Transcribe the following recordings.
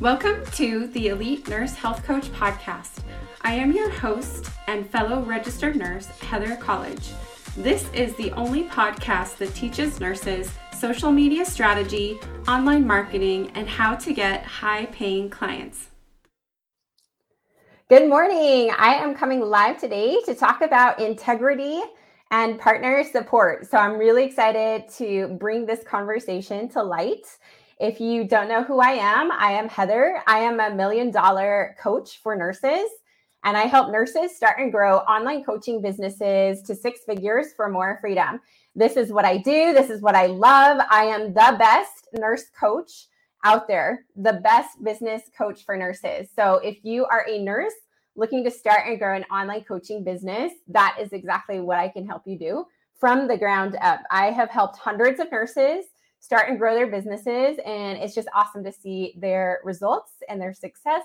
Welcome to the Elite Nurse Health Coach Podcast. I am your host and fellow registered nurse, Heather Colledge. This is the only podcast that teaches nurses social media strategy, online marketing, and how to get high paying clients. Good morning. I am coming live today to talk about integrity and partner support. So I'm really excited to bring this conversation to light. If you don't know who I am, I am Heather. I am a million dollar coach for nurses, and I help nurses start and grow online coaching businesses to six figures for more freedom. This is what I do. This is what I love. I am the best nurse coach out there, the best business coach for nurses. So if you are a nurse looking to start and grow an online coaching business, that is exactly what I can help you do from the ground up. I have helped hundreds of nurses start and grow their businesses. And it's just awesome to see their results and their success,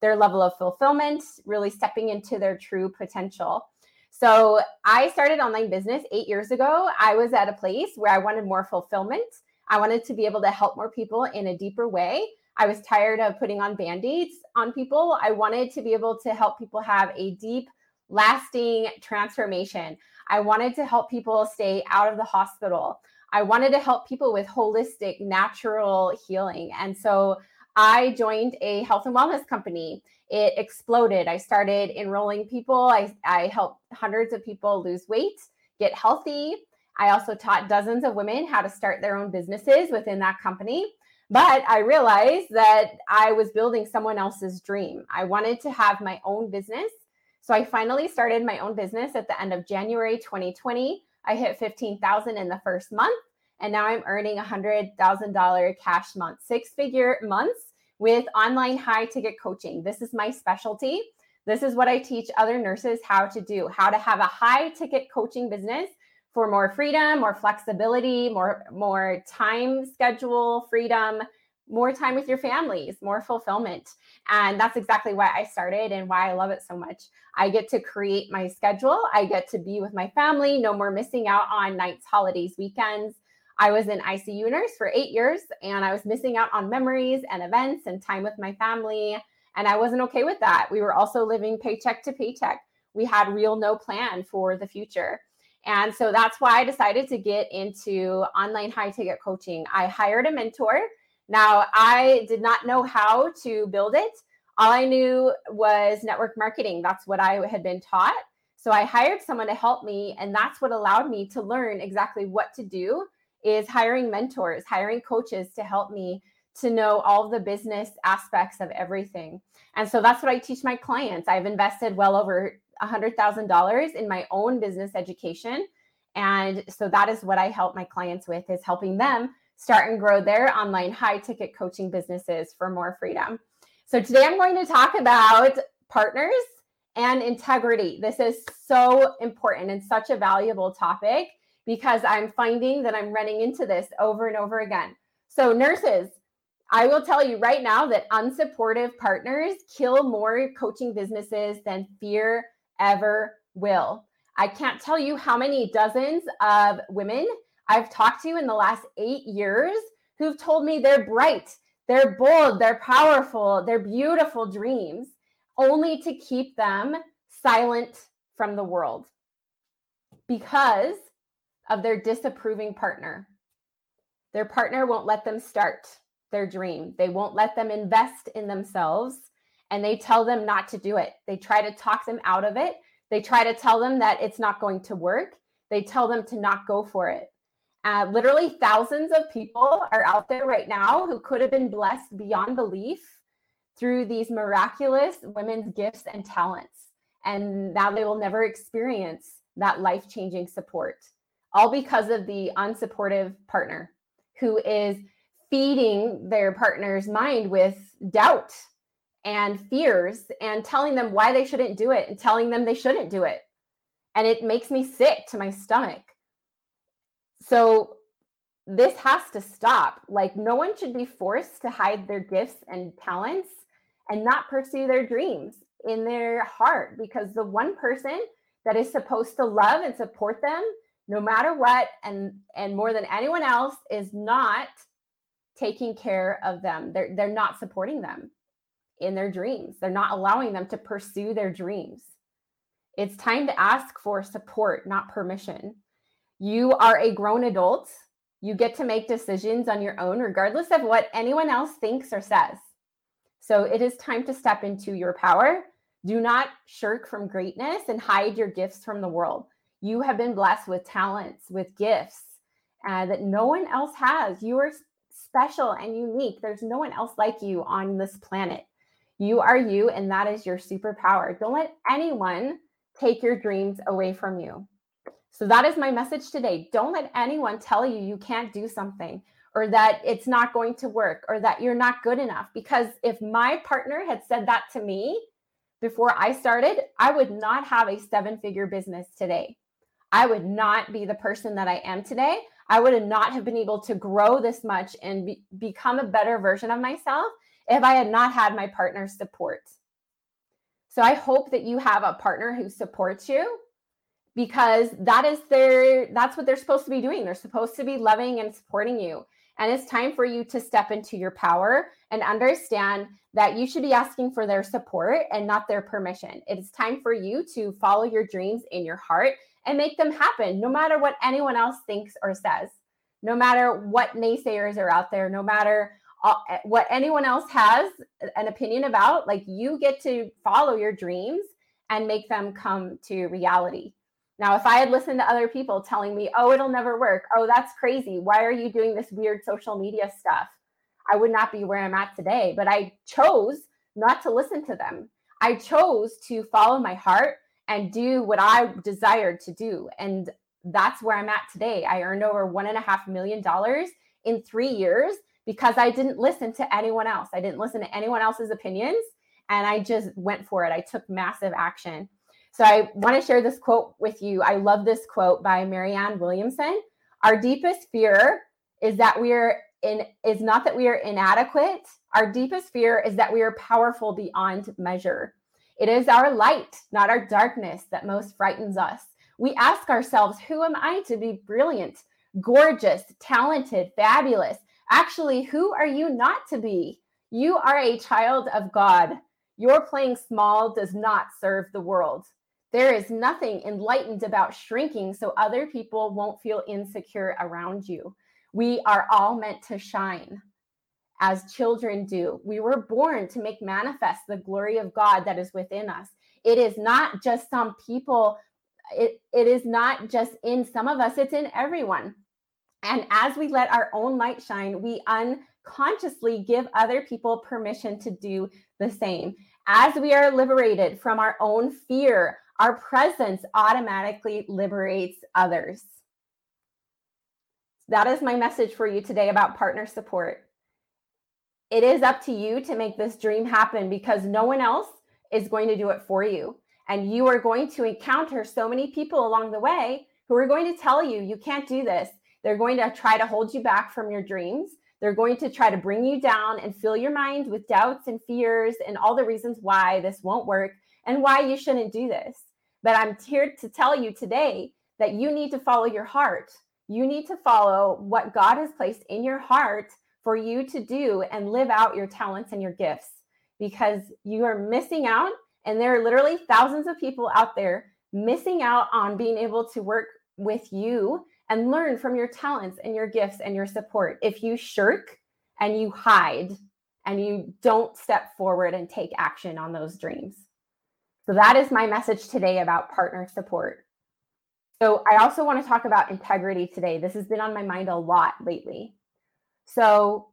their level of fulfillment, really stepping into their true potential. So I started online business eight years ago. I was at a place where I wanted more fulfillment. I wanted to be able to help more people in a deeper way. I was tired of putting on band aids on people. I wanted to be able to help people have a deep, lasting transformation. I wanted to help people stay out of the hospital. I wanted to help people with holistic, natural healing. And so I joined a health and wellness company. It exploded. I started enrolling people. I, I helped hundreds of people lose weight, get healthy. I also taught dozens of women how to start their own businesses within that company. But I realized that I was building someone else's dream. I wanted to have my own business. So I finally started my own business at the end of January 2020. I hit 15,000 in the first month and now I'm earning a $100,000 cash month, six figure months with online high ticket coaching. This is my specialty. This is what I teach other nurses how to do, how to have a high ticket coaching business for more freedom, more flexibility, more more time schedule freedom, more time with your families, more fulfillment. And that's exactly why I started and why I love it so much. I get to create my schedule. I get to be with my family, no more missing out on nights, holidays, weekends. I was an ICU nurse for eight years and I was missing out on memories and events and time with my family. And I wasn't okay with that. We were also living paycheck to paycheck. We had real no plan for the future. And so that's why I decided to get into online high ticket coaching. I hired a mentor. Now, I did not know how to build it. All I knew was network marketing. That's what I had been taught. So I hired someone to help me, and that's what allowed me to learn exactly what to do is hiring mentors, hiring coaches to help me to know all the business aspects of everything. And so that's what I teach my clients. I've invested well over $100,000 in my own business education. And so that is what I help my clients with is helping them start and grow their online high ticket coaching businesses for more freedom. So today I'm going to talk about partners and integrity. This is so important and such a valuable topic because I'm finding that I'm running into this over and over again. So, nurses, I will tell you right now that unsupportive partners kill more coaching businesses than fear ever will. I can't tell you how many dozens of women I've talked to in the last eight years who've told me they're bright, they're bold, they're powerful, they're beautiful dreams, only to keep them silent from the world because of their disapproving partner. Their partner won't let them start their dream. They won't let them invest in themselves and they tell them not to do it. They try to talk them out of it. They try to tell them that it's not going to work. They tell them to not go for it. Uh, literally, thousands of people are out there right now who could have been blessed beyond belief through these miraculous women's gifts and talents. And now they will never experience that life changing support all because of the unsupportive partner who is feeding their partner's mind with doubt and fears and telling them why they shouldn't do it and telling them they shouldn't do it. And it makes me sick to my stomach. So, this has to stop. Like, no one should be forced to hide their gifts and talents and not pursue their dreams in their heart because the one person that is supposed to love and support them no matter what and and more than anyone else is not taking care of them. They're they're not supporting them in their dreams. They're not allowing them to pursue their dreams. It's time to ask for support, not permission. You are a grown adult. You get to make decisions on your own, regardless of what anyone else thinks or says. So it is time to step into your power. Do not shirk from greatness and hide your gifts from the world. You have been blessed with talents, with gifts uh, that no one else has. You are special and unique. There's no one else like you on this planet. You are you, and that is your superpower. Don't let anyone take your dreams away from you. So, that is my message today. Don't let anyone tell you you can't do something or that it's not going to work or that you're not good enough. Because if my partner had said that to me before I started, I would not have a seven figure business today. I would not be the person that I am today. I would not have been able to grow this much and be, become a better version of myself if I had not had my partner's support. So I hope that you have a partner who supports you because that is their that's what they're supposed to be doing. They're supposed to be loving and supporting you. And it's time for you to step into your power and understand that you should be asking for their support and not their permission. It is time for you to follow your dreams in your heart and make them happen, no matter what anyone else thinks or says, no matter what naysayers are out there, no matter uh, what anyone else has an opinion about. Like you get to follow your dreams and make them come to reality. Now, if I had listened to other people telling me, oh, it'll never work. Oh, that's crazy. Why are you doing this weird social media stuff? I would not be where I'm at today. But I chose not to listen to them. I chose to follow my heart and do what I desired to do. And that's where I'm at today. I earned over one and a half million dollars in three years because I didn't listen to anyone else. I didn't listen to anyone else's opinions and I just went for it. I took massive action. So I want to share this quote with you. I love this quote by Marianne Williamson. Our deepest fear is that we are in is not that we are inadequate. Our deepest fear is that we are powerful beyond measure. It is our light, not our darkness, that most frightens us. We ask ourselves, who am I to be brilliant, gorgeous, talented, fabulous? Actually, who are you not to be? You are a child of God. Your playing small does not serve the world. There is nothing enlightened about shrinking so other people won't feel insecure around you. We are all meant to shine as children do. We were born to make manifest the glory of God that is within us. It is not just some people, it, it is not just in some of us, it's in everyone. And as we let our own light shine, we unconsciously give other people permission to do the same. As we are liberated from our own fear, our presence automatically liberates others. That is my message for you today about partner support. It is up to you to make this dream happen because no one else is going to do it for you. And you are going to encounter so many people along the way who are going to tell you, you can't do this. They're going to try to hold you back from your dreams. They're going to try to bring you down and fill your mind with doubts and fears and all the reasons why this won't work and why you shouldn't do this. But I'm here to tell you today that you need to follow your heart. You need to follow what God has placed in your heart for you to do and live out your talents and your gifts because you are missing out. And there are literally thousands of people out there missing out on being able to work with you and learn from your talents and your gifts and your support. If you shirk and you hide and you don't step forward and take action on those dreams. So, that is my message today about partner support. So, I also want to talk about integrity today. This has been on my mind a lot lately. So,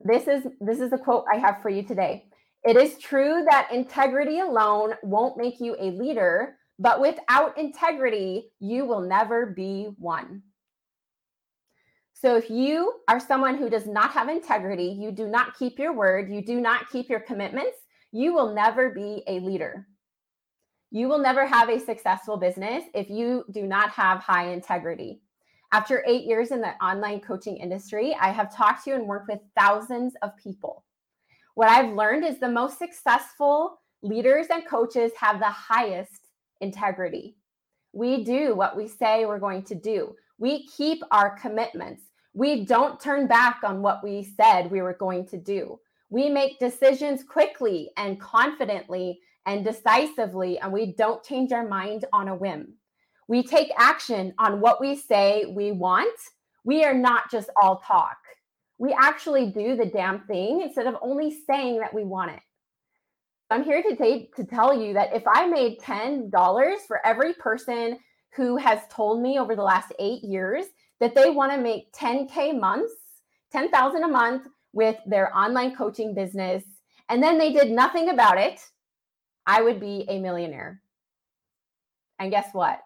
this is this is a quote I have for you today. It is true that integrity alone won't make you a leader, but without integrity, you will never be one. So if you are someone who does not have integrity, you do not keep your word, you do not keep your commitments, you will never be a leader. You will never have a successful business if you do not have high integrity. After eight years in the online coaching industry, I have talked to and worked with thousands of people. What I've learned is the most successful leaders and coaches have the highest integrity. We do what we say we're going to do. We keep our commitments. We don't turn back on what we said we were going to do. We make decisions quickly and confidently and decisively, and we don't change our mind on a whim. We take action on what we say we want. We are not just all talk. We actually do the damn thing instead of only saying that we want it. I'm here today to tell you that if I made $10 for every person who has told me over the last eight years that they want to make 10K months, 10,000 a month with their online coaching business, and then they did nothing about it, I would be a millionaire. And guess what?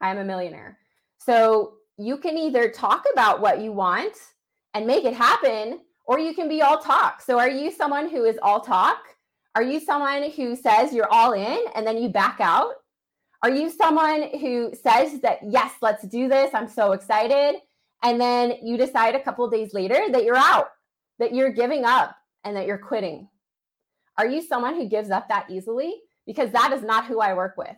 I am a millionaire. So you can either talk about what you want and make it happen, or you can be all talk. So are you someone who is all talk? Are you someone who says you're all in and then you back out? Are you someone who says that, yes, let's do this? I'm so excited. And then you decide a couple days later that you're out, that you're giving up, and that you're quitting. Are you someone who gives up that easily? Because that is not who I work with.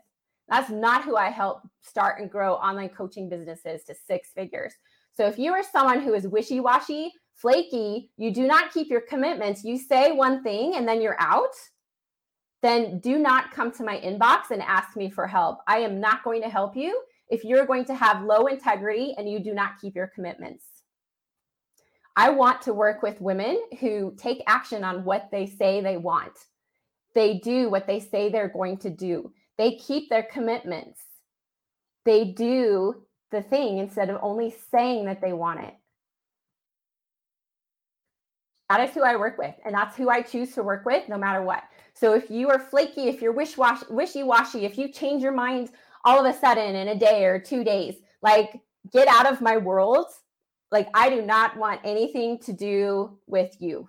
That's not who I help start and grow online coaching businesses to six figures. So if you are someone who is wishy washy, flaky, you do not keep your commitments, you say one thing and then you're out, then do not come to my inbox and ask me for help. I am not going to help you if you're going to have low integrity and you do not keep your commitments. I want to work with women who take action on what they say they want. They do what they say they're going to do. They keep their commitments. They do the thing instead of only saying that they want it. That is who I work with, and that's who I choose to work with no matter what. So if you are flaky, if you're wishy washy, if you change your mind all of a sudden in a day or two days, like get out of my world like, I do not want anything to do with you.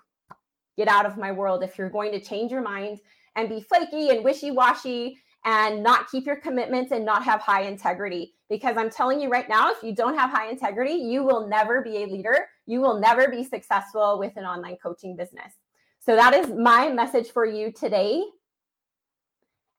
Get out of my world if you're going to change your mind and be flaky and wishy washy and not keep your commitments and not have high integrity. Because I'm telling you right now, if you don't have high integrity, you will never be a leader. You will never be successful with an online coaching business. So that is my message for you today.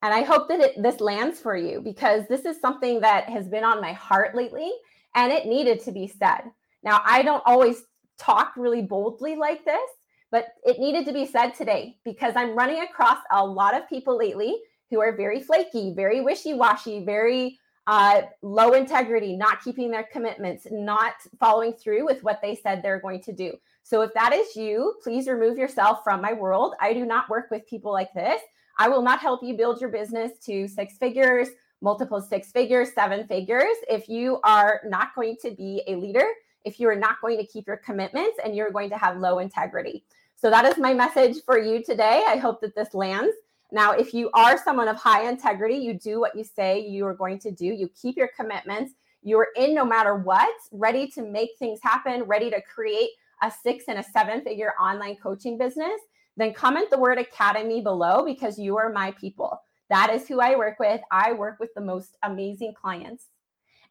And I hope that it, this lands for you because this is something that has been on my heart lately and it needed to be said. Now, I don't always talk really boldly like this, but it needed to be said today because I'm running across a lot of people lately who are very flaky, very wishy washy, very uh, low integrity, not keeping their commitments, not following through with what they said they're going to do. So, if that is you, please remove yourself from my world. I do not work with people like this. I will not help you build your business to six figures, multiple six figures, seven figures. If you are not going to be a leader, if you are not going to keep your commitments and you're going to have low integrity. So that is my message for you today. I hope that this lands. Now, if you are someone of high integrity, you do what you say you are going to do, you keep your commitments, you're in no matter what, ready to make things happen, ready to create a six and a seven figure online coaching business, then comment the word academy below because you are my people. That is who I work with. I work with the most amazing clients.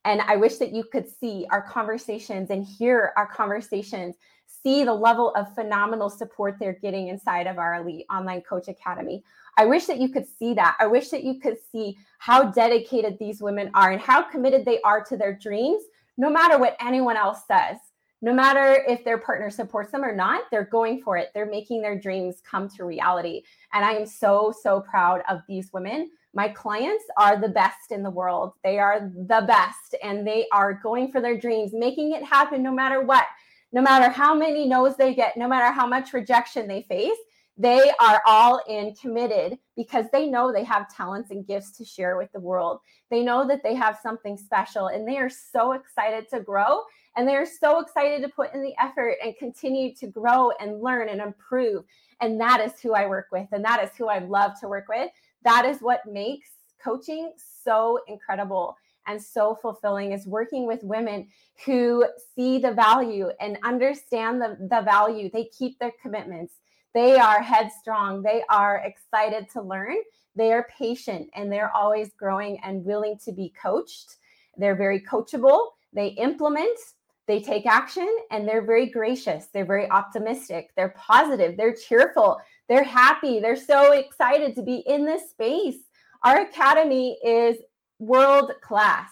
And I wish that you could see our conversations and hear our conversations, see the level of phenomenal support they're getting inside of our Elite Online Coach Academy. I wish that you could see that. I wish that you could see how dedicated these women are and how committed they are to their dreams, no matter what anyone else says. No matter if their partner supports them or not, they're going for it. They're making their dreams come to reality. And I am so, so proud of these women my clients are the best in the world. They are the best and they are going for their dreams, making it happen no matter what, no matter how many no's they get, no matter how much rejection they face. They are all in committed because they know they have talents and gifts to share with the world. They know that they have something special and they are so excited to grow and they are so excited to put in the effort and continue to grow and learn and improve. And that is who I work with and that is who I love to work with that is what makes coaching so incredible and so fulfilling is working with women who see the value and understand the, the value. They keep their commitments. They are headstrong. They are excited to learn. They are patient and they're always growing and willing to be coached. They're very coachable. They implement, they take action, and they're very gracious. They're very optimistic. They're positive. They're cheerful. They're happy. They're so excited to be in this space. Our academy is world class.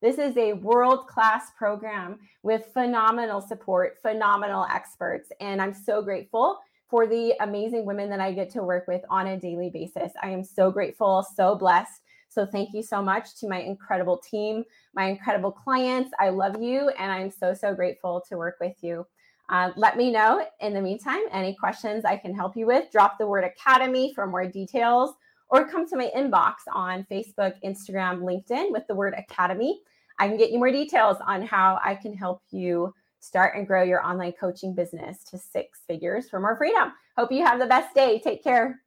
This is a world class program with phenomenal support, phenomenal experts. And I'm so grateful for the amazing women that I get to work with on a daily basis. I am so grateful, so blessed. So, thank you so much to my incredible team, my incredible clients. I love you, and I'm so, so grateful to work with you. Uh, let me know in the meantime any questions I can help you with. Drop the word academy for more details or come to my inbox on Facebook, Instagram, LinkedIn with the word academy. I can get you more details on how I can help you start and grow your online coaching business to six figures for more freedom. Hope you have the best day. Take care.